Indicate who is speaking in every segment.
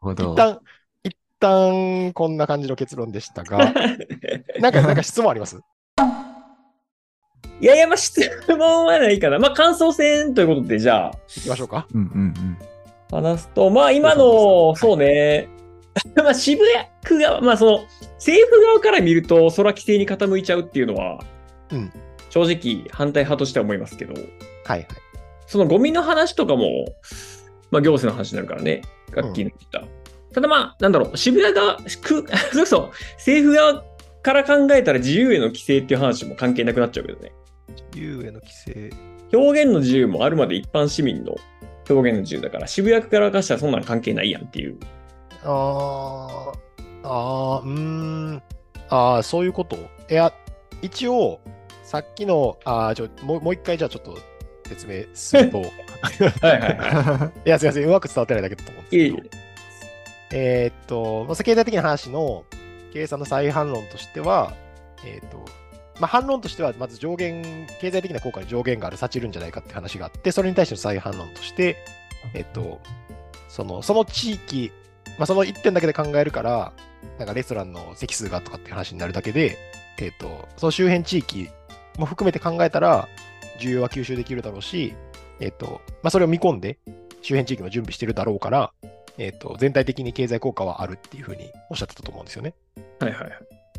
Speaker 1: ほど。
Speaker 2: 一旦、一旦こんな感じの結論でしたが、なんか、なんか質問あります？
Speaker 3: いやいや、まあ、質問はないかな。まあ、感想戦ということで、じゃあ、
Speaker 2: 行きましょうか。
Speaker 1: うんうんうん。
Speaker 3: 話すと、まあ、今の、そうね、まあ、渋谷区側、まあ、その、政府側から見ると、空規制に傾いちゃうっていうのは、
Speaker 2: うん
Speaker 3: 正直、反対派としては思いますけど、
Speaker 2: はいはい。
Speaker 3: そのゴミの話とかも、まあ、行政の話になるからね、楽器の言った。ただまあ、なんだろう、渋谷が、く それこそ、政府側から考えたら自由への規制っていう話も関係なくなっちゃうけどね。
Speaker 2: 遊への規制。
Speaker 3: 表現の自由もあるまで一般市民の表現の自由だから、渋谷区からかしたらそんなん関係ないやんっていう。
Speaker 2: あー、あー、うーん。あー、そういうこと？いや、一応、さっきの、あーちょもうもう一回じゃあちょっと説明すると、い
Speaker 3: はいはい。は
Speaker 2: や、すいません、うまく伝わってないだけだと思うんですけど。
Speaker 3: いえ。
Speaker 2: え。ーっと、まあ、経済的な話の計算の再反論としては、えーっと、まあ、反論としては、まず上限、経済的な効果に上限がある、さちるんじゃないかって話があって、それに対しての再反論として、えーっと、その、その地域、まあ、その1点だけで考えるから、なんかレストランの席数がとかって話になるだけで、えーっと、その周辺地域も含めて考えたら、需要は吸収できるだろうし、えーっと、まあ、それを見込んで、周辺地域も準備してるだろうから、えっ、と、全体的に経済効果はあるっていうふうにおっしゃってたと思うんですよね。
Speaker 3: はいはいはい。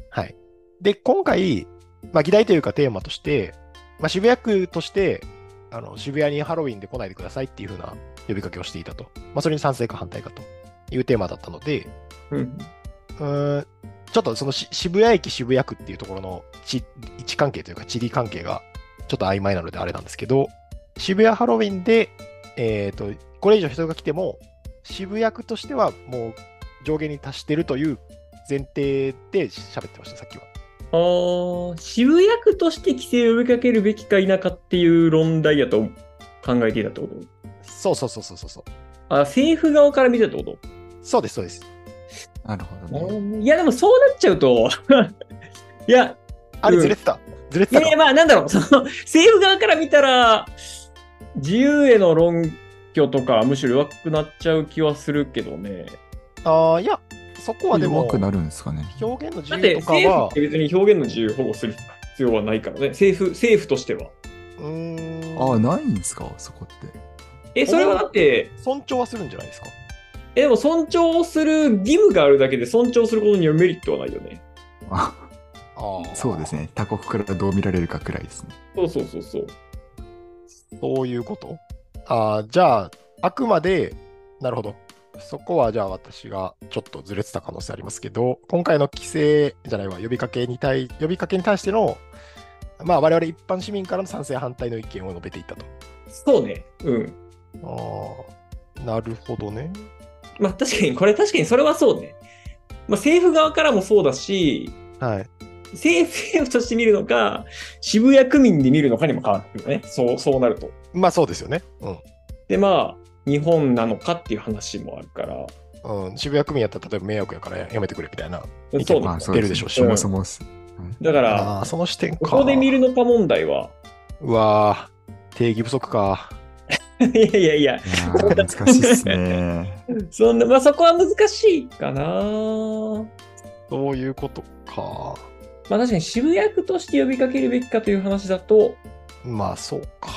Speaker 2: はい。で、今回、まあ、議題というかテーマとして、まあ、渋谷区として、あの、渋谷にハロウィンで来ないでくださいっていうふうな呼びかけをしていたと。まあ、それに賛成か反対かというテーマだったので、
Speaker 3: うん。
Speaker 2: うーん、ちょっとそのし渋谷駅渋谷区っていうところの地位置関係というか地理関係がちょっと曖昧なのであれなんですけど、渋谷ハロウィンで、えっ、と、これ以上人が来ても、渋谷区としてはもう上限に達してるという前提で喋ってました、さっきは。
Speaker 3: あー渋谷区として規制を呼びかけるべきか否かっていう論題やと考えていたってこと？
Speaker 2: そうそうそうそうそうそう。
Speaker 3: あ、政府側から見たってこと？
Speaker 2: そうです、そうです。
Speaker 1: なるほどね。
Speaker 3: いや、でもそうなっちゃうと、いや、
Speaker 2: あれ、
Speaker 3: うん
Speaker 2: ずれてた？ずれてたか？
Speaker 3: いやいや、まあ、なんだろう、その、政府側から見たら、自由への論拠とか、むしろ弱くなっちゃう気はするけどね。
Speaker 2: ああ、いや、そこはでも
Speaker 1: 弱、くなるんですかね。
Speaker 2: 表現の
Speaker 3: だって、
Speaker 2: 自由とかは
Speaker 3: 政府っ、て別に表現の自由を保護する必要はないからね。政府、政府としては。
Speaker 2: うーん、
Speaker 1: ああ、ないんですか、そこって。
Speaker 3: え、それはだって、
Speaker 2: 尊重はするんじゃないですか？
Speaker 3: え、でも尊重する義務があるだけで尊重することによるメリットはないよね。
Speaker 1: あ
Speaker 2: ああ
Speaker 1: そうですね。他国からどう見られるかくらいですね。
Speaker 3: そうそうそうそう。
Speaker 2: そういうこと？ああ、じゃあ、あくまで、なるほど。そこはじゃあ私がちょっとずれてた可能性ありますけど、今回の規制じゃないわ、呼びかけに対、呼びかけに対しての、まあ我々一般市民からの賛成反対の意見を述べていたと。
Speaker 3: そうね。うん。
Speaker 2: ああ、なるほどね。
Speaker 3: まあ確かに、これ確かにそれはそうね。まあ政府側からもそうだし、
Speaker 2: はい。
Speaker 3: 政府政府として見るのか、渋谷区民で見るのかにも変わってくるよね。そう、そうなると。
Speaker 2: まあそうですよね。うん。
Speaker 3: で、まあ、日本なのかっていう話もあるから。
Speaker 2: うん、渋谷区民やったら例えば迷惑やからやめてくれみたいな。
Speaker 3: そう
Speaker 1: まあ、
Speaker 3: です
Speaker 1: そうですね。
Speaker 2: 出るでしょうし
Speaker 1: そもそもす。
Speaker 3: だから、
Speaker 2: その視点
Speaker 3: こ
Speaker 2: か。
Speaker 3: こで見るのか問題は。
Speaker 2: うわー定義不足か。
Speaker 3: いやいやいや、
Speaker 1: いやー難しいですね。
Speaker 3: そんな、まあそこは難しいかな。
Speaker 2: そういうことか。
Speaker 3: まあ確かに渋谷区として呼びかけるべきかという話だと、
Speaker 2: まあそうか。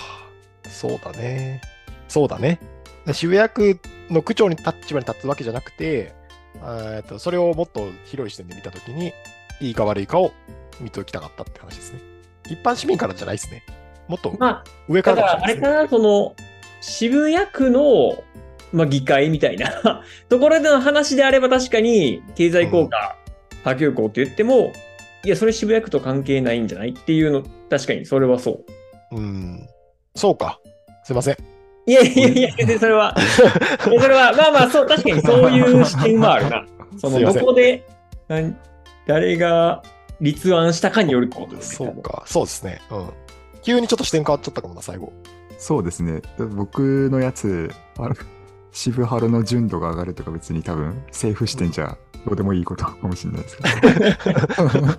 Speaker 2: そうだね。そうだね。で渋谷区の区長に立場に立つわけじゃなくて、えーとそれをもっと広い視点で見たときに、いいか悪いかを見ておきたかったって話ですね。一般市民からじゃないですね。もっと
Speaker 3: まあ、
Speaker 2: 上か
Speaker 3: ららあ
Speaker 2: かもしれ
Speaker 3: かな、その、渋谷区の、まあ、議会みたいな ところでの話であれば確かに経済効果、波及効って言っても、いや、それ渋谷区と関係ないんじゃない？っていうの、確かにそれはそう。
Speaker 2: うん。そうか。すいません。
Speaker 3: いやいやいや、全然それは、いやそれは、まあまあ、そう、確かにそういう視点はあるな。その、どこで、誰が立案したかによるってことですね。
Speaker 2: そうか。そうですね。うん。急にちょっと視点変わっちゃったかもな、最後。
Speaker 1: そうですね。僕のやつ、あの渋ハロの純度が上がるとか別に多分政府視点じゃどうでもいいことかもしれないですけど。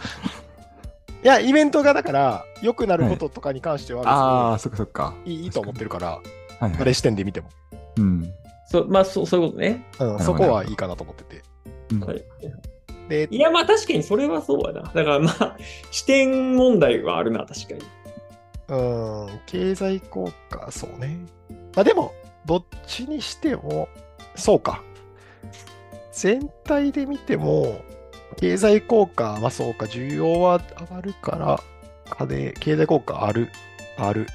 Speaker 2: いや、イベントがだから、良くなることとかに関しては
Speaker 1: ああ、
Speaker 2: 別
Speaker 1: そっかそっか。
Speaker 2: にいい,、いいと思ってるから、
Speaker 1: はいはい
Speaker 2: あれ視点で見ても。
Speaker 1: うん。
Speaker 3: そう、まあ、そう、そういうことね。
Speaker 2: うん、
Speaker 1: ど
Speaker 2: そこはいいかなと思ってて。
Speaker 1: うん
Speaker 3: はい
Speaker 2: で、
Speaker 3: いや、まあ確かにそれはそうやな。だからまあ、視点問題はあるな、確かに。
Speaker 2: うん、経済効果、そうね。まあでも、どっちにしても、そうか。全体で見ても、経済効果、まあそうか、需要は上がるから、金、経済効果ある、ある。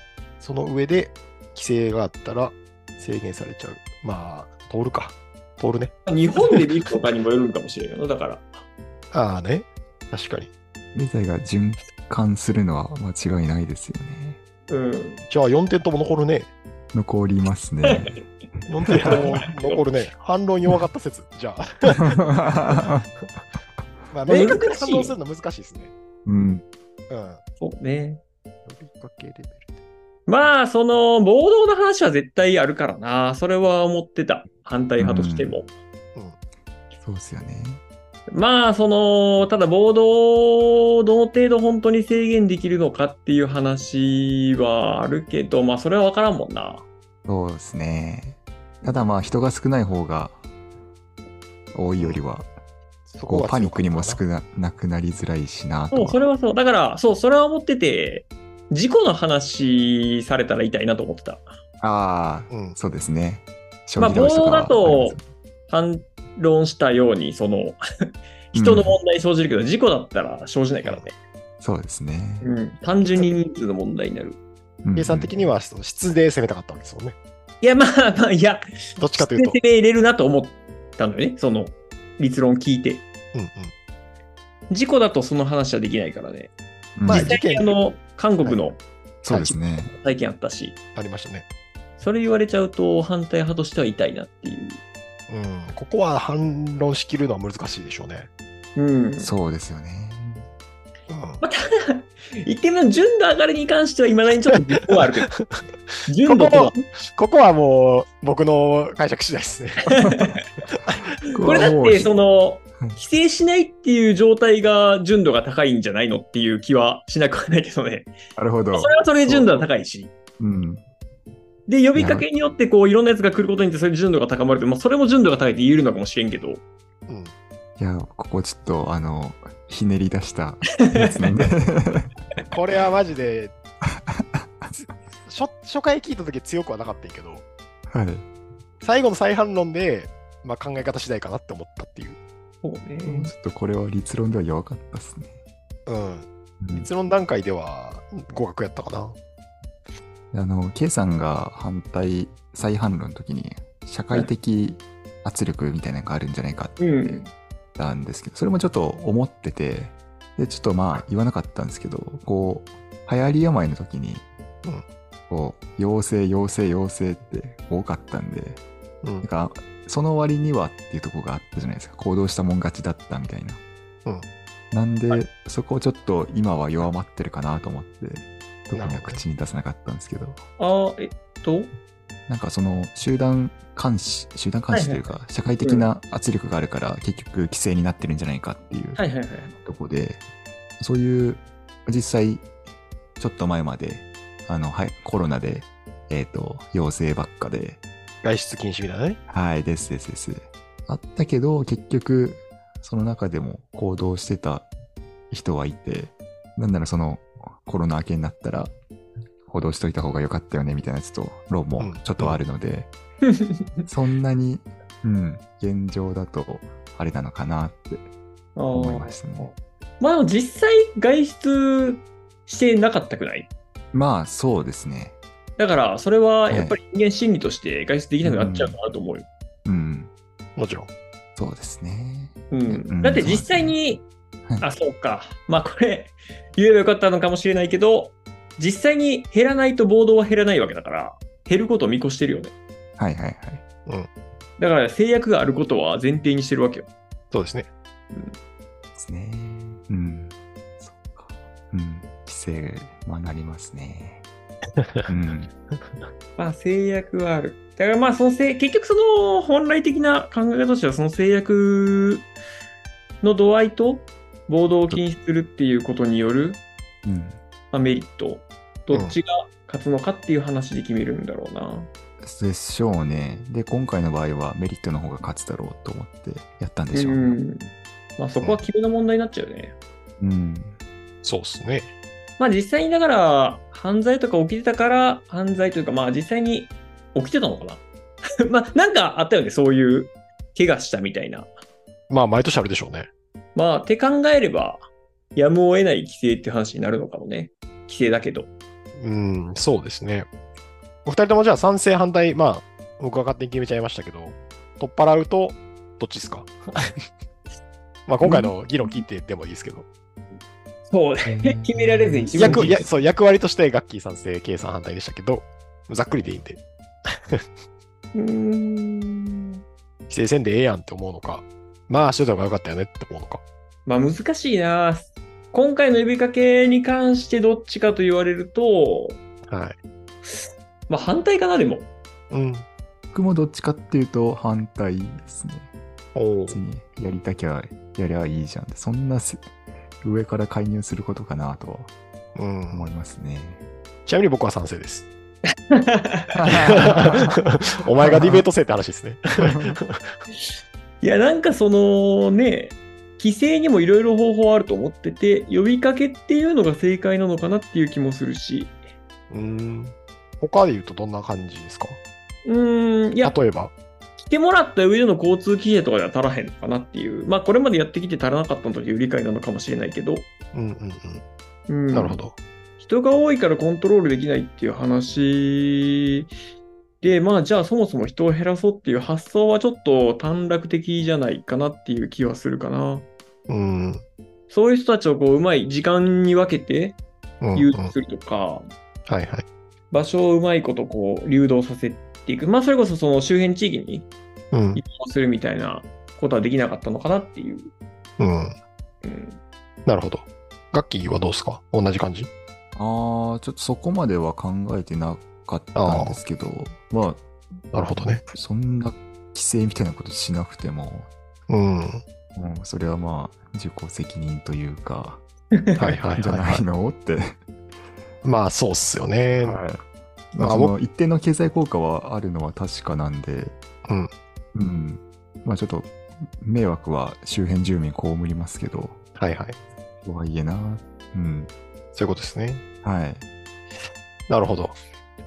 Speaker 2: その上で、規制があったら制限されちゃう。まあ、通るか。通るね。
Speaker 3: 日本で見るとかにもよるんかもしれんよ。だから。
Speaker 2: ああね。確かに。
Speaker 1: 経済が循環するのは間違いないですよね。
Speaker 3: うん。
Speaker 2: じゃあ4点とも残るね。
Speaker 1: 残りますね。
Speaker 2: 4点とも残るね。反論弱かった説。じゃあ。まあ、明確に反論するの難しいですね。
Speaker 1: うん。
Speaker 2: うん。
Speaker 3: そうね。
Speaker 2: 呼びかけレベルで。
Speaker 3: まあ、その、暴動の話は絶対あるからな。それは思ってた。反対派としても。
Speaker 1: そうですよね。
Speaker 3: まあ、その、ただ暴動をどの程度本当に制限できるのかっていう話はあるけど、まあ、それはわからんもんな。
Speaker 1: そうですね。ただまあ人が少ない方が多いよりは、
Speaker 2: そ
Speaker 1: こうパニックにも
Speaker 2: 少
Speaker 1: 少ななくなりづらいしなと
Speaker 3: そう、
Speaker 1: は。
Speaker 3: それはそう。だから、そう、それは思ってて、事故の話されたら痛いなと思ってた。
Speaker 1: ああ、
Speaker 2: うん。
Speaker 1: そうですね。
Speaker 3: まあ、暴動だと
Speaker 1: あ
Speaker 3: 反論したように、その、人の問題生じるけど、事故だったら生じないからね。
Speaker 1: そうですね。
Speaker 3: うん。単純に人数の問題になる。
Speaker 1: うん
Speaker 2: 計算的にはその質で攻めたかったわけですもんね。
Speaker 3: いや、まあまあ、いや、
Speaker 2: どっちかというと
Speaker 3: 攻。めれるなと思ったのよね。その、立論聞いて。
Speaker 2: うんうん。
Speaker 3: 事故だとその話はできないからね。
Speaker 1: うん
Speaker 2: まあ
Speaker 3: 実際にあの、韓国の
Speaker 1: そうですね。
Speaker 3: 体験あったし、
Speaker 2: ありましたね。
Speaker 3: それ言われちゃうと反対派としては痛いなっていう。
Speaker 2: うん。ここは反論しきるのは難しいでしょうね。
Speaker 3: うん。
Speaker 1: そうですよね。
Speaker 2: うん。
Speaker 3: まあ、ただ、一点目の純度上がりに関しては、いまだにちょっと疑問はあるけど。純度とは、
Speaker 2: ここはもう僕の解釈次第ですね。
Speaker 3: これだって、その
Speaker 1: うん、
Speaker 3: 規制しないっていう状態が純度が高いんじゃないのっていう気はしなくはないけどね。
Speaker 1: なるほど
Speaker 3: そ。れはそれで純度は高いし。
Speaker 1: うん。
Speaker 3: で、呼びかけによって、こう、いろんなやつが来ることによって、それで純度が高まるって、まあ、それも純度が高いって言えるのかもしれんけど、
Speaker 2: うん。
Speaker 1: いや、ここちょっと、あの、ひねり出したやつなんで。
Speaker 2: これはマジで、初初回聞いた時強くはなかったけど、
Speaker 1: はい。
Speaker 2: 最後の再反論で、まあ、考え方次第かなって思ったっていう。
Speaker 3: そうね。
Speaker 1: ちょっとこれは立論では弱かったですね。
Speaker 2: うん。
Speaker 1: うん
Speaker 2: 結論段階では合格やったかな。
Speaker 1: あの、K さんが反対、再反論の時に、社会的圧力みたいなのがあるんじゃないかって
Speaker 3: うん
Speaker 1: 言ったんですけど、それもちょっと思ってて、で、ちょっとまあ言わなかったんですけど、こう、流行り病の時に、
Speaker 2: うん
Speaker 1: こう、陽性、陽性、陽性って多かったんで、
Speaker 2: うん
Speaker 1: なん。か、その割にはっていうところがあったじゃないですか。行動したもん勝ちだったみたいな。
Speaker 2: うん
Speaker 1: なんで、
Speaker 3: はい
Speaker 1: そこをちょっと今は弱まってるかなと思って、特には口に出さなかったんですけど、
Speaker 3: ああ、えっと、
Speaker 1: なんかその集団監視、集団監視というか、社会的な圧力があるから、結局規制になってるんじゃないかっていう。とこで、そういう、実際、ちょっと前まで、あの、はい、コロナで、えっ、と、陽性ばっかで、
Speaker 2: 外出禁止みたいなね。
Speaker 1: はい、ですですです。あったけど、結局、その中でも行動してた人はいて、なんならそのコロナ明けになったら、行動しといた方が良かったよねみたいなやつと論もちょっとあるので、そんなに、うん、現状だとあれなのかなって思いましたね。
Speaker 3: まあ実際外出してなかったくない？
Speaker 1: まあ、そうですね。
Speaker 3: だからそれはやっぱり人間心理として外出できなくなっちゃうかなと思うよ。
Speaker 1: うん、
Speaker 2: もちろん。
Speaker 1: そうですね。
Speaker 3: うん
Speaker 1: うん
Speaker 3: だって実際に、
Speaker 1: はい
Speaker 3: あ、そうか。まあこれ言えばよかったのかもしれないけど、実際に減らないと暴動は減らないわけだから、減ることを見越してるよね。
Speaker 1: はいはいはい。
Speaker 3: だから制約があることは前提にしてるわけよ。
Speaker 2: そうですね。
Speaker 1: ですね。うん。そっか。うん。規制はなりますね。うん。
Speaker 3: まあ制約はある。だからまあそのせい結局その本来的な考え方としてはその制約の度合いと暴動を禁止するっていうことによる、
Speaker 1: うん。
Speaker 3: まあ、メリット、どっちが勝つのかっていう話で決めるんだろうな。
Speaker 1: でしょうね。で、今回の場合はメリットの方が勝つだろうと思ってやったんでしょう。
Speaker 3: ん。まあそこは急な問題になっちゃうよね。
Speaker 1: うん。
Speaker 2: そうですね。
Speaker 3: まあ実際にだから、犯罪とか起きてたから、犯罪というか、まあ実際に起きてたのかな。まあなんかあったよね、そういう怪我したみたいな。
Speaker 2: まあ、毎年あるでしょうね。
Speaker 3: まあって考えれば、やむを得ない規制って話になるのかもね。規制だけど。
Speaker 2: うん、そうですね。お二人ともじゃあ賛成反対、まあ、僕は勝手に決めちゃいましたけど、取っ払うと、どっちですか？まあ今回の議論聞いてでもいいですけど。
Speaker 3: そうね。決められずに
Speaker 2: 役やそう役割としてガッキー賛成、さん反対でしたけど、ざっくりでいいんで、
Speaker 3: うーん。
Speaker 2: 規制せんでええやんって思うのか、まあ、しといた方がよかったよねって思うのか。
Speaker 3: まあ難しいな。今回の呼びかけに関してどっちかと言われると、
Speaker 2: はい。
Speaker 3: まあ反対かな、でも。
Speaker 2: うん。
Speaker 1: 僕もどっちかっていうと反対ですね。
Speaker 2: お
Speaker 1: 別にやりたきゃやりゃいいじゃんって。そんなせ上から介入することかなとは
Speaker 2: うん。
Speaker 1: 思いますね。
Speaker 2: ちなみに僕は賛成です。お前がディベートせえって話ですね。
Speaker 3: いや、なんかそのね、規制にもいろいろ方法あると思ってて、呼びかけっていうのが正解なのかなっていう気もするし。
Speaker 2: うん。他で言うとどんな感じですか？
Speaker 3: うーん、いや、
Speaker 2: 例えば。
Speaker 3: 来てもらった上での交通規制とかでは足らへんのかなっていう。まあ、これまでやってきて足らなかったのという理解なのかもしれないけど。
Speaker 2: うんうん
Speaker 3: う
Speaker 2: うんん。なるほ。ど。
Speaker 3: 人が多いからコントロールできないっていう話で、まあ、じゃあそもそも人を減らそうっていう発想はちょっと短絡的じゃないかなっていう気はするかな。
Speaker 2: うん。
Speaker 3: そういう人たちをこう、うまい時間に分けて
Speaker 2: うん
Speaker 3: 誘
Speaker 2: うん
Speaker 3: 導するとか、
Speaker 2: はいはい。
Speaker 3: 場所をうまいことこう、流動させていく。まあ、それこそその周辺地域に
Speaker 2: うん
Speaker 3: 移。動するみたいなことはできなかったのかなっていう。
Speaker 2: うん。
Speaker 3: うん、
Speaker 2: なるほど。ガッキーはどうですか？同じ感じ？
Speaker 1: ああ、ちょっとそこまでは考えてなかったんですけど、まあ、
Speaker 2: なるほどね。
Speaker 1: そんな規制みたいなことしなくても、
Speaker 2: うん。
Speaker 1: うそれはまあ、自己責任というか、
Speaker 2: いはいはい、
Speaker 1: じゃな
Speaker 2: はい
Speaker 1: の？って。
Speaker 2: まあそうっすよね。
Speaker 1: はい。ま
Speaker 2: まあ
Speaker 1: あ、その一定の経済効果はあるのは確かなんで、
Speaker 2: うん。
Speaker 1: うん。まあちょっと、迷惑は周辺住民被りますけど、
Speaker 2: はいはい。
Speaker 1: とはいえな、うん。
Speaker 2: そういうことですね。
Speaker 1: はい。
Speaker 2: なるほど。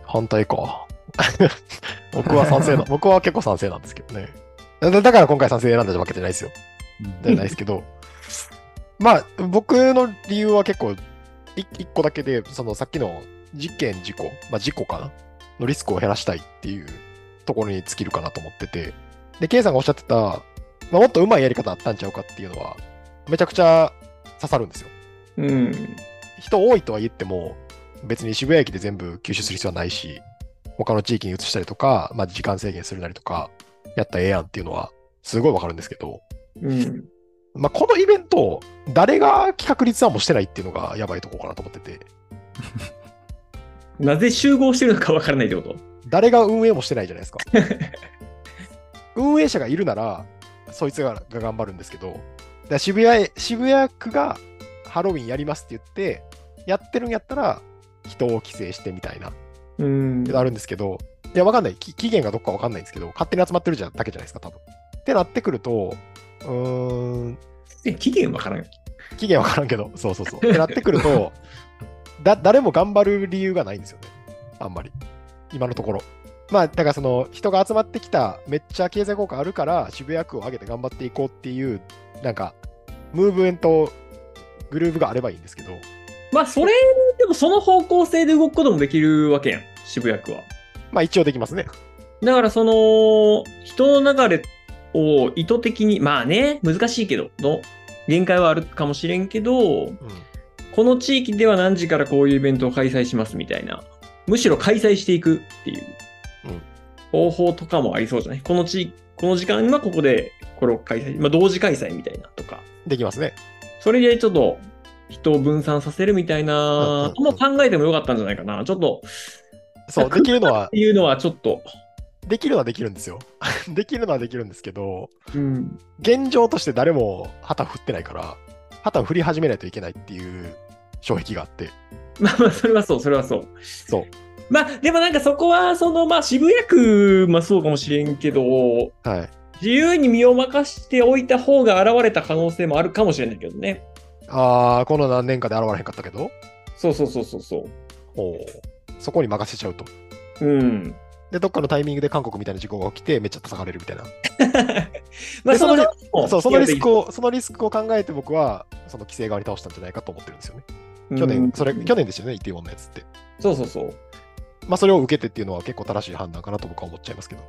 Speaker 2: 反対か。僕は賛成な、僕は結構賛成なんですけどね。だだから今回賛成選んだわけじゃないですよ。じゃないですけど。まあ、僕の理由は結構、い一個だけで、そのさっきの事件、事故、まあ事故かなのリスクを減らしたいっていうところに尽きるかなと思ってて。で、K さんがおっしゃってた、まあ、もっとうまいやり方あったんちゃうかっていうのは、めちゃくちゃ刺さるんですよ。
Speaker 3: うん。
Speaker 2: 人多いとは言っても、別に渋谷駅で全部吸収する必要はないし、他の地域に移したりとか、まあ、時間制限するなりとか、やったらええやんっていうのは、すごいわかるんですけど、
Speaker 3: うん。
Speaker 2: まあ、このイベント、誰が企画立案もしてないっていうのがやばいところかなと思ってて、
Speaker 3: なぜ集合してるのかわからないってこと？
Speaker 2: 誰が運営もしてないじゃないですか。運営者がいるなら、そいつがが頑張るんですけど、だ渋谷へ、渋谷区がハロウィンやりますって言って、やってるんやったら、人を規制してみたいな、
Speaker 3: うん。
Speaker 2: あるんですけど、いや、わかんない。き期限がどっかわかんないんですけど、勝手に集まってるじゃだけじゃないですか、多分。ってなってくると、うーん、
Speaker 3: え、期限わからん。
Speaker 2: 期限わからんけど、そうそうそう。ってなってくると、だ、誰も頑張る理由がないんですよね。あんまり。今のところ。まあ、だからその、人が集まってきた、めっちゃ経済効果あるから、渋谷区を上げて頑張っていこうっていう、なんか、ムーブメント、グルーヴがあればいいんですけど、
Speaker 3: まあ、それ、でもその方向性で動くこともできるわけやん、渋谷区は。
Speaker 2: まあ一応できますね。
Speaker 3: だから、その、人の流れを意図的に、まあね、難しいけど、の限界はあるかもしれんけど、
Speaker 2: うん。
Speaker 3: この地域では何時からこういうイベントを開催しますみたいな。むしろ開催していくっていう
Speaker 2: うん
Speaker 3: 方法とかもありそうじゃない？この地域、この時間はここでこれを開催、まあ同時開催みたいなとか。
Speaker 2: できますね。
Speaker 3: それでちょっと人を分散させるみたいな
Speaker 2: うんうんうん
Speaker 3: のも考えてもよかったんじゃないかな。ちょっと、
Speaker 2: そう、できるのは
Speaker 3: っ、ていうのはちょっと、
Speaker 2: できるのはできるんですよ。できるのはできるんですけど、
Speaker 3: うん。
Speaker 2: 現状として誰も旗振ってないから、旗を振り始めないといけないっていう障壁があって、
Speaker 3: まあまあ、それはそう、それはそう。
Speaker 2: そう。
Speaker 3: まあ、でもなんかそこは、その、まあ、渋谷区、まあそうかもしれんけど、
Speaker 2: はい。
Speaker 3: 自由に身を任しておいた方が現れた可能性もあるかもしれないけどね。
Speaker 2: ああ、この何年かで現れへんかったけど、
Speaker 3: そうそうそうそうそう。
Speaker 2: おそこに任せちゃうと。
Speaker 3: うん。
Speaker 2: で、どっかのタイミングで韓国みたいな事故が起きて、めっちゃ叩かれるみたいな。
Speaker 3: まあ、
Speaker 2: でそのそう、そのリスク
Speaker 3: を、
Speaker 2: を、そのリスクを考えて僕は、その規制側に倒したんじゃないかと思ってるんですよね。去年、
Speaker 3: うん
Speaker 2: それ、去年ですよね、イテウォンのやつって。
Speaker 3: そうそうそう。
Speaker 2: まあ、それを受けてっていうのは結構正しい判断かなと僕は思っちゃいますけど。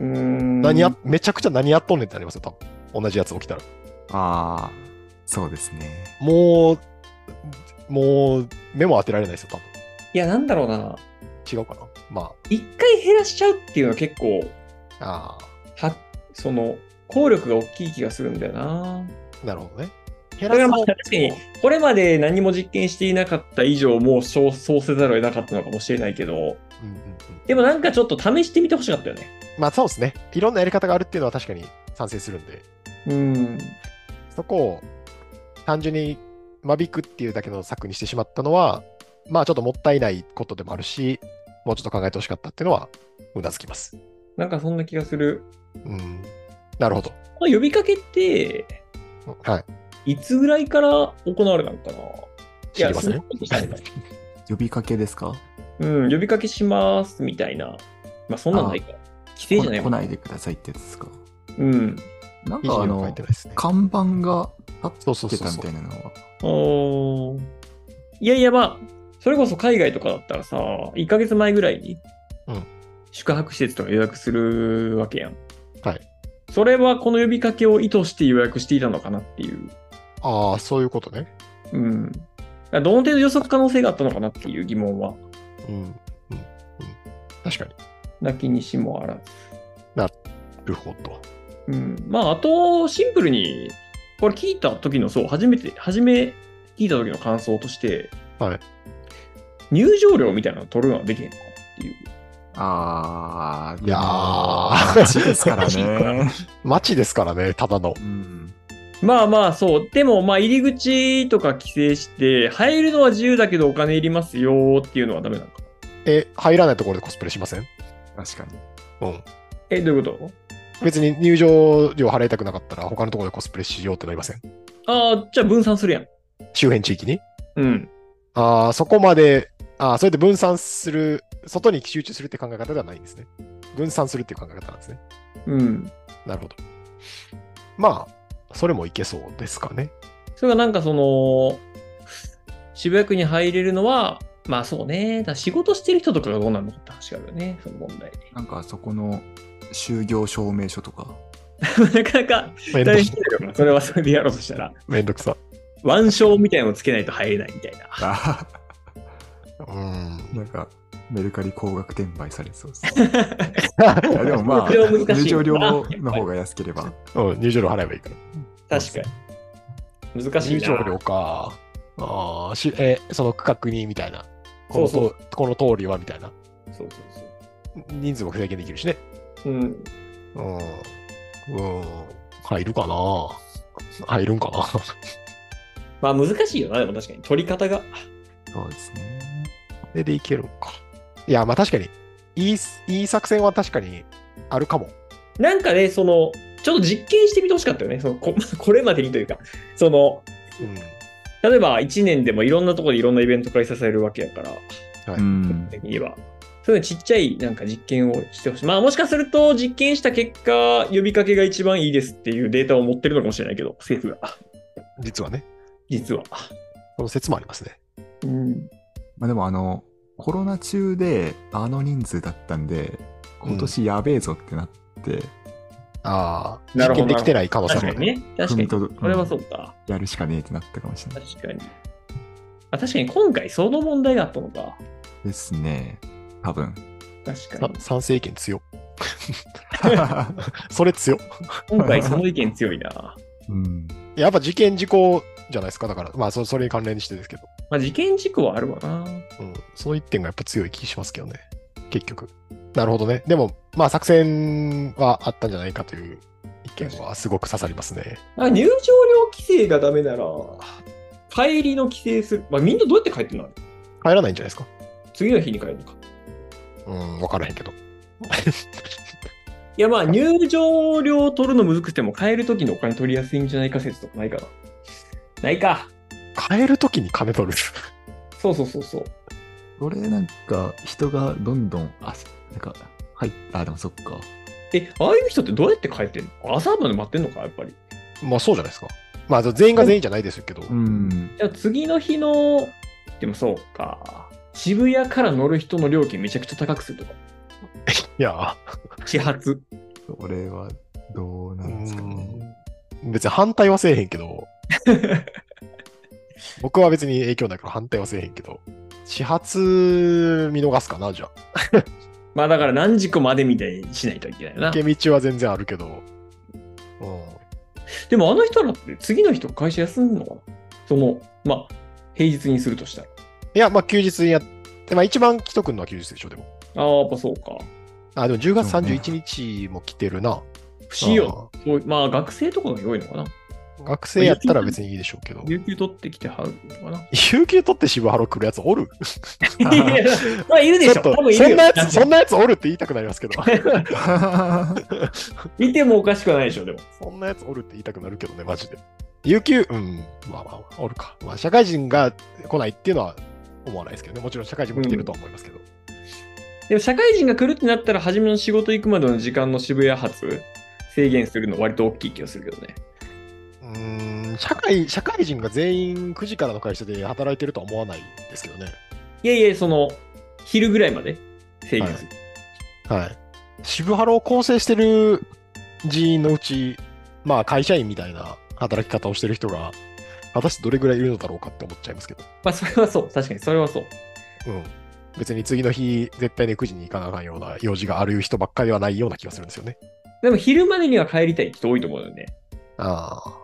Speaker 3: うーん
Speaker 2: 何や、めちゃくちゃ何やっとんねんってなりますよ、多分。同じやつ起きたら。
Speaker 1: ああ、そうですね。
Speaker 2: もう、もう、目も当てられないですよ、多分。
Speaker 3: いや、なんだろうな。
Speaker 2: 違うかな。ま
Speaker 3: 一回減らしちゃうっていうのは結構、
Speaker 2: あ、あ
Speaker 3: は、その、効力が大きい気がするんだよな。
Speaker 2: あ、なるほどね。減
Speaker 3: だからまあ
Speaker 2: の
Speaker 3: 確かに、これまで何も実験していなかった以上、もうそうそうせざるを得なかったのかもしれないけど、
Speaker 2: うんうんうん
Speaker 3: でもなんかちょっと試してみてほしかったよね。
Speaker 2: まあそうですね。いろんなやり方があるっていうのは確かに賛成するんで、
Speaker 3: うん。
Speaker 2: そこを単純に間引くっていうだけの策にしてしまったのは、まあちょっともったいないことでもあるし、もうちょっと考えてほしかったっていうのは、うなずきます。
Speaker 3: なんかそんな気がする。
Speaker 2: うん。なるほど。
Speaker 3: この呼びかけって、
Speaker 2: はい。
Speaker 3: いつぐらいから行われたのかな
Speaker 2: 知りません？
Speaker 1: 呼びかけですか？
Speaker 3: うん、呼びかけしますみたいな。まあそんなんないか。規制じゃない。
Speaker 1: 来ないでくださいってやつですか？
Speaker 3: うん。
Speaker 1: なんかあの
Speaker 2: ね。
Speaker 1: 看板が立って
Speaker 2: そうそう
Speaker 1: たみたいなのは。
Speaker 3: おーいやいや、まあ、それこそ海外とかだったらさ、1ヶ月前ぐらいに
Speaker 2: うん、
Speaker 3: 宿泊施設とか予約するわけやん。
Speaker 2: はい。
Speaker 3: それはこの呼びかけを意図して予約していたのかなっていう。
Speaker 2: ああ、そういうことね。
Speaker 3: うん。どの程度予測可能性があったのかなっていう疑問は、
Speaker 2: うん。うん。うん。確かに。
Speaker 3: なきにしもあらず。
Speaker 2: なるほど。
Speaker 3: うん。まあ、あと、シンプルに、これ聞いた時の、そう、初めて、初め聞いた時の感想として、
Speaker 2: はい。
Speaker 3: 入場料みたいなの取るのはできへんのかなっていう。
Speaker 1: あー、
Speaker 2: いやー
Speaker 1: 街ですからね。
Speaker 2: 街ですからね、ただの
Speaker 1: う。ん。
Speaker 3: まあまあそう。でもまあ入り口とか規制して、入るのは自由だけどお金いりますよっていうのはダメなのか。
Speaker 2: え、入らないところでコスプレしません？
Speaker 1: 確かに。
Speaker 2: うん。
Speaker 3: え、どういうこと？
Speaker 2: 別に入場料払いたくなかったら他のところでコスプレしようってなりません？
Speaker 3: ああ、じゃあ分散するやん。
Speaker 2: 周辺地域に？
Speaker 3: うん。
Speaker 2: ああ、そこまで、ああ、それで分散する、外に集中するって考え方ではないんですね。分散するっていう考え方なんですね。
Speaker 3: うん。
Speaker 2: なるほど。まあ、それもいけそうですかね。
Speaker 3: それがなんかその、渋谷区に入れるのは、まあそうね。だから仕事してる人とかがどうなるのかって話があるよね。その問題。
Speaker 1: なんかそこの就業証明書とか。
Speaker 3: なかなか大変。だよな。それはそれでやろうとしたら。
Speaker 2: めんどくさ。
Speaker 3: 腕章みたいなのつけないと入れないみたいな。
Speaker 1: あ
Speaker 2: うん。
Speaker 1: なんかメルカリ高額転売されそうです。いやでもまあ、入場料の方が安ければ。
Speaker 2: うん、入場料払えばいいから。
Speaker 3: 確かに。難しいな。
Speaker 2: 入場料か。ああ、しえ、その区画にみたいな。この
Speaker 3: そうそう
Speaker 2: とこの通りはみたいな。
Speaker 3: そうそうそう。
Speaker 2: 人数も制限できるしね。
Speaker 3: うん。
Speaker 2: うん。うん。入るかな？入るんかな？
Speaker 3: まあ難しいよな、でも確かに。取り方が。
Speaker 1: そうですね。
Speaker 2: これでいけるんか。いや、まあ確かに、いい、いい作戦は確かにあるかも。
Speaker 3: なんかね、その、ちょっと実験してみてほしかったよね。そのこ これまでにというか、その、
Speaker 2: うん。
Speaker 3: 例えば1年でもいろんなところでいろんなイベント開催されるわけやから、
Speaker 2: はい
Speaker 1: うん。
Speaker 3: 的には。そういうちっちゃいなんか実験をしてほしい。まあもしかすると実験した結果、呼びかけが一番いいですっていうデータを持ってるのかもしれないけど、政府が。
Speaker 2: 実はね、
Speaker 3: 実は。
Speaker 2: その説もありますね。
Speaker 3: うん。
Speaker 1: まあでもあの、コロナ中であの人数だったんで、今年やべえぞってなって、
Speaker 2: ああ、
Speaker 3: なるほど
Speaker 2: 実験できてない可能性もね。
Speaker 3: 確かにね。確かに。それはそうか。
Speaker 1: やるしかねえってなったかもしれない。
Speaker 3: 確かに。あ確かに今回その問題があったのか。
Speaker 1: ですね。多分。
Speaker 3: 確かに。
Speaker 2: さ賛成意見強。それ強。
Speaker 3: 今回その意見強いな。
Speaker 1: うん。
Speaker 2: やっぱ事件事故じゃないですか？だから、まあそそれに関連してですけど、
Speaker 3: まあ事件事故はあるわな。
Speaker 2: うん、その一点がやっぱ強い気しますけどね。結局。なるほどね。でも、まあ作戦はあったんじゃないかという意見はすごく刺さりますね。
Speaker 3: あ入場料規制がダメなら、帰りの規制する。まあみんなどうやって帰ってんのあれ？
Speaker 2: 入らないんじゃないですか？
Speaker 3: 次の日に帰るのか。
Speaker 2: うん、わからへんけど。
Speaker 3: いや、まあ、入場料取るの難くても、買えるときのお金取りやすいんじゃないか説とかないかな。ないか。
Speaker 2: 変えるときに金取る？
Speaker 3: そうそうそうそう。
Speaker 1: これなんか人がどんどん、あ、なんか、はい、あ、でもそっか。
Speaker 3: え、ああいう人ってどうやって帰ってんの？朝まで待ってんのか、やっぱり。
Speaker 2: まあそうじゃないですか。まあ全員が全員じゃないですけど。
Speaker 1: うん。
Speaker 3: じゃあ次の日の、でもそうか。渋谷から乗る人の料金めちゃくちゃ高くするとか。
Speaker 2: いや、
Speaker 3: 始発。
Speaker 1: それはどうなんですかね。
Speaker 2: 別に反対はせえへんけど、僕は別に影響ないから反対はせえへんけど、始発見逃すかな、じゃあ。
Speaker 3: まあだから何時個までみたいにしないといけないよな。
Speaker 2: 受け道は全然あるけど、うん。
Speaker 3: でもあの人らって次の人会社休んのかな？その、まあ、平日にするとしたら。
Speaker 2: いや、まあ休日にやって、まあ一番来とくんのは休日でしょ、でも。
Speaker 3: ああ、やっぱそうか。
Speaker 2: あ、でも10月
Speaker 1: そうね
Speaker 2: 31日も来てるな。
Speaker 3: 不思議よ。まあ学生とかが良いのかな
Speaker 2: 学生やったら別にいいでしょうけど。
Speaker 3: 有給取ってきてはるのかな
Speaker 2: 有給取って渋ハロ来るやつおる？
Speaker 3: いやまあいるでしょ。
Speaker 2: ちょ
Speaker 3: 多分いるよ。
Speaker 2: そんなやつ、そんなやつおるって言いたくなりますけど。
Speaker 3: いてもおかしくはないでしょ、でも。
Speaker 2: そんなやつおるって言いたくなるけどね、マジで。有給、うん、まあまあまあ、おるか。まあ、社会人が来ないっていうのは思わないですけどね。もちろん社会人も来てるとは思いますけど。
Speaker 3: でも社会人が来るってなったら、初めの仕事行くまでの時間の渋谷発制限するの割と大きい気がするけどね。
Speaker 2: うーん、社会、社会人が全員9時からの会社で働いてるとは思わないですけどね。
Speaker 3: いやいや、その、昼ぐらいまで制限する。
Speaker 2: はい。渋ハロを構成してる人員のうち、まあ会社員みたいな働き方をしてる人が、果たしてどれぐらいいるのだろうかって思っちゃいますけど。
Speaker 3: まあ、それはそう。確かに、それはそう。
Speaker 2: うん。別に次の日、絶対に9時に行かなあかんような用事がある人ばっかりはないような気がするんですよね。
Speaker 3: でも、昼までには帰りたい人多いと思うよね。
Speaker 2: ああ。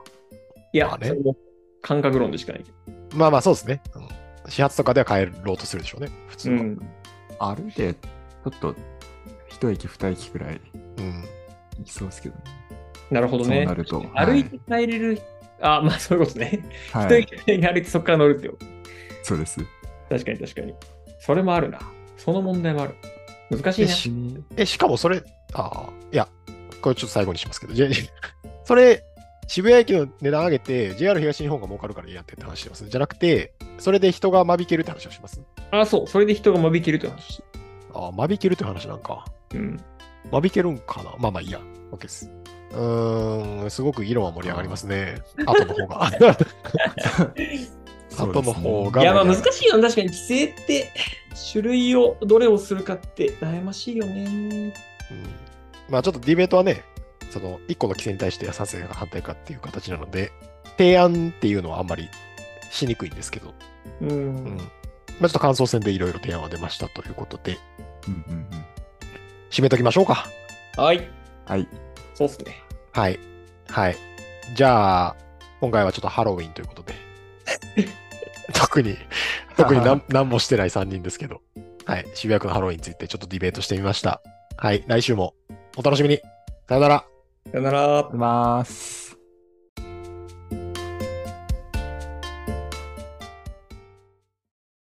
Speaker 3: いや、
Speaker 2: まあね
Speaker 3: 感覚論でしかないけど。
Speaker 2: まあまあそうですね。うん、始発とかでは帰ろうとするでしょうね。普通は。
Speaker 3: うん。
Speaker 1: 歩いて、ちょっと、一駅二駅くらい
Speaker 2: うん。
Speaker 1: 行きそうですけどね。
Speaker 3: なるほどね
Speaker 1: そうな。ると。
Speaker 3: 歩いて帰れる、あ、まあそういうことね。
Speaker 1: はい、
Speaker 3: 一
Speaker 1: はい
Speaker 3: 駅に歩いてそこから乗るってよ。
Speaker 1: そうです。
Speaker 3: 確かに確かに。それもあるな。その問題もある。難しいな。
Speaker 2: えしえ、しかもそれ、ああ、いや、これちょっと最後にしますけど、それ、渋谷駅の値段上げて、JR 東日本が儲かるからいいやってって話してます。じゃなくて、それで人が間引けるって話をします。
Speaker 3: あ、そう。それで人が間引けるという話。
Speaker 2: ああ、間引けるって話なんか。
Speaker 3: うん。
Speaker 2: 間引けるんかなまあまあいいや。OK です。うーん、すごく議論は盛り上がりますね。後の方が。後の方が。
Speaker 3: いや、まあ難しいよ。確かに規制って、種類をどれをするかって悩ましいよね。
Speaker 2: うんまあちょっとディベートはね、その一個の規制に対して賛成か反対かっていう形なので、提案っていうのはあんまりしにくいんですけど、
Speaker 3: うん。
Speaker 2: うんまあちょっと感想戦でいろいろ提案は出ましたということで、
Speaker 1: うんうんうん。
Speaker 2: 締めときましょうか。
Speaker 3: はい。
Speaker 1: はい。
Speaker 3: そうっすね。
Speaker 2: はい。はい。じゃあ、今回はちょっとハロウィンということで。特に、特に何何 もしてない3人ですけど、はい。渋谷区のハロウィンについてちょっとディベートしてみました。はい。来週もお楽しみに。さよなら。
Speaker 3: さよなら
Speaker 1: い。ます。